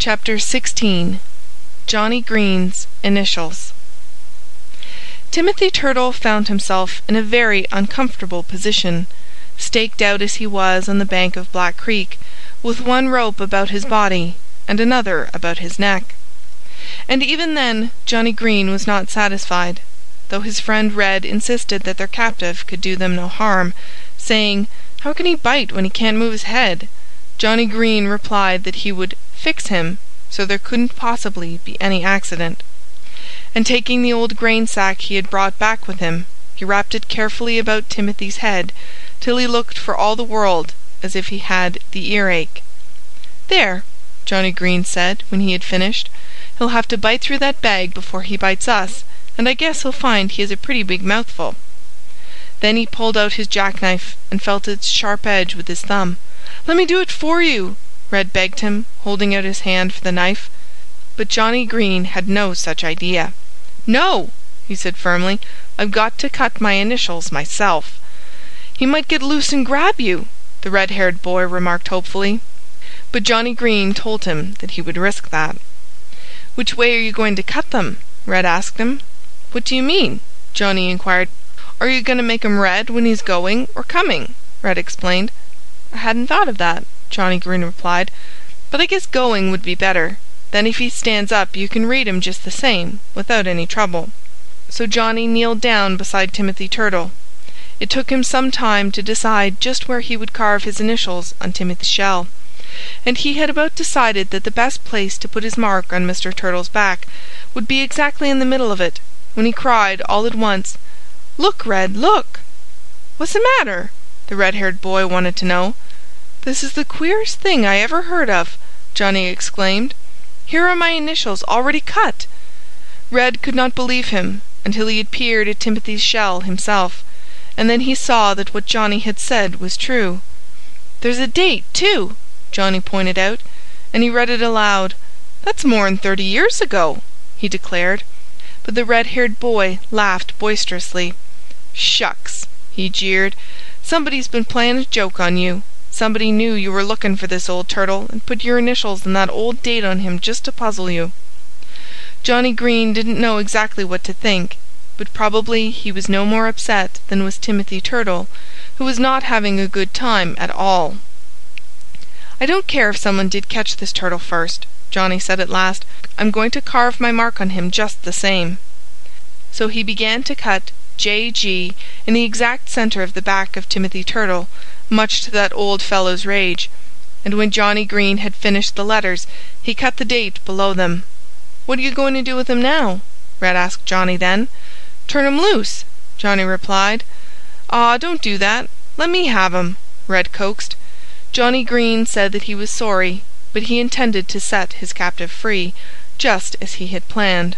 CHAPTER XVI Johnnie Green's Initials Timothy Turtle found himself in a very uncomfortable position, staked out as he was on the bank of Black Creek, with one rope about his body and another about his neck. And even then Johnnie Green was not satisfied. Though his friend Red insisted that their captive could do them no harm, saying, "How can he bite when he can't move his head?" Johnnie Green replied that he would "fix him" so there couldn't possibly be any accident. And taking the old grain sack he had brought back with him, he wrapped it carefully about Timothy's head till he looked for all the world as if he had the earache. "There!" Johnnie Green said when he had finished. "He'll have to bite through that bag before he bites us and I guess he'll find he has a pretty big mouthful." Then he pulled out his jackknife and felt its sharp edge with his thumb. "Let me do it for you!" Red begged him, holding out his hand for the knife. But Johnnie Green had no such idea. "No!" he said firmly. "I've got to cut my initials myself." "He might get loose and grab you," the red haired boy remarked hopefully. But Johnnie Green told him that he would risk that. "Which way are you going to cut them?" Red asked him. "What do you mean?" Johnnie inquired. "Are you going to make him red when he's going or coming?" Red explained. "I hadn't thought of that," Johnnie Green replied. "But I guess going would be better. Then if he stands up you can read him just the same, without any trouble." So Johnnie kneeled down beside Timothy Turtle. It took him some time to decide just where he would carve his initials on Timothy's shell. And he had about decided that the best place to put his mark on Mr. Turtle's back would be exactly in the middle of it when he cried all at once, "Look, Red! Look!" "What's the matter?" the red haired boy wanted to know. "This is the queerest thing I ever heard of!" Johnnie exclaimed. "Here are my initials already cut!" Red could not believe him until he had peered at Timothy's shell himself. And then he saw that what Johnnie had said was true. "There's a date, too!" Johnnie pointed out. And he read it aloud. "That's more'n thirty years ago!" he declared. But the red haired boy laughed boisterously. "Shucks!" he jeered. "Somebody's been playing a joke on you. Somebody knew you were looking for this old turtle and put your initials and that old date on him just to puzzle you." Johnnie Green didn't know exactly what to think. But probably he was no more upset than was Timothy Turtle, who was not having a good time at all. "I don't care if someone did catch this turtle first," Johnnie said at last. "I'm going to carve my mark on him just the same." So he began to cut J.G. in the exact center of the back of Timothy Turtle, much to that old fellow's rage. And when Johnnie Green had finished the letters he cut the date below them. "What are you going to do with him now?" Red asked Johnnie then. "Turn him loose," Johnnie replied. "Aw, don't do that! Let me have him," Red coaxed. Johnnie Green said that he was sorry but he intended to set his captive free, just as he had planned.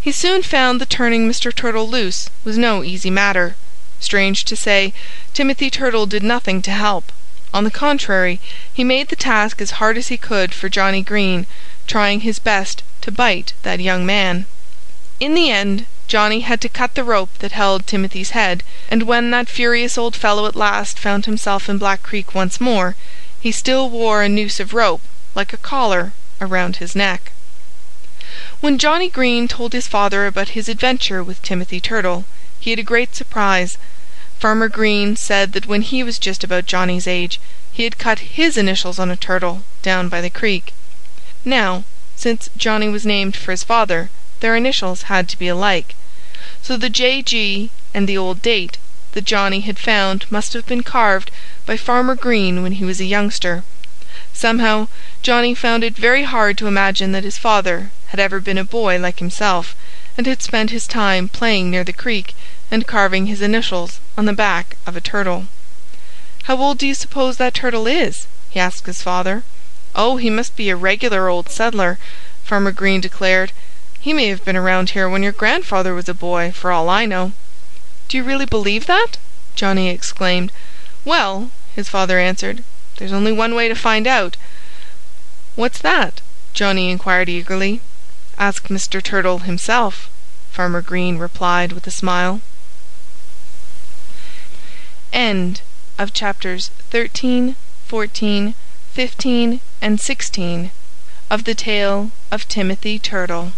He soon found that turning Mr. Turtle loose was no easy matter. Strange to say, Timothy Turtle did nothing to help. On the contrary, he made the task as hard as he could for Johnnie Green, trying his best to bite that young man. In the end Johnnie had to cut the rope that held Timothy's head, and when that furious old fellow at last found himself in Black Creek once more he still wore a noose of rope, like a collar, around his neck. When Johnnie Green told his father about his adventure with Timothy Turtle he had a great surprise. Farmer Green said that when he was just about Johnnie's age he had cut his initials on a turtle down by the creek. Now, since Johnnie was named for his father, their initials had to be alike. So the J.G. and the old date that Johnnie had found must have been carved by Farmer Green when he was a youngster. Somehow Johnnie found it very hard to imagine that his father had ever been a boy like himself, and had spent his time playing near the creek and carving his initials on the back of a turtle. "How old do you suppose that turtle is?" he asked his father. "Oh, he must be a regular old settler," Farmer Green declared. "He may have been around here when your grandfather was a boy, for all I know." "Do you really believe that?" Johnnie exclaimed. "Well," his father answered, "there's only one way to find out." "What's that?" Johnnie inquired eagerly. "Ask Mr. Turtle himself," Farmer Green replied with a smile. End of chapters 13, 14, 15 and 16 of the tale of Timothy Turtle.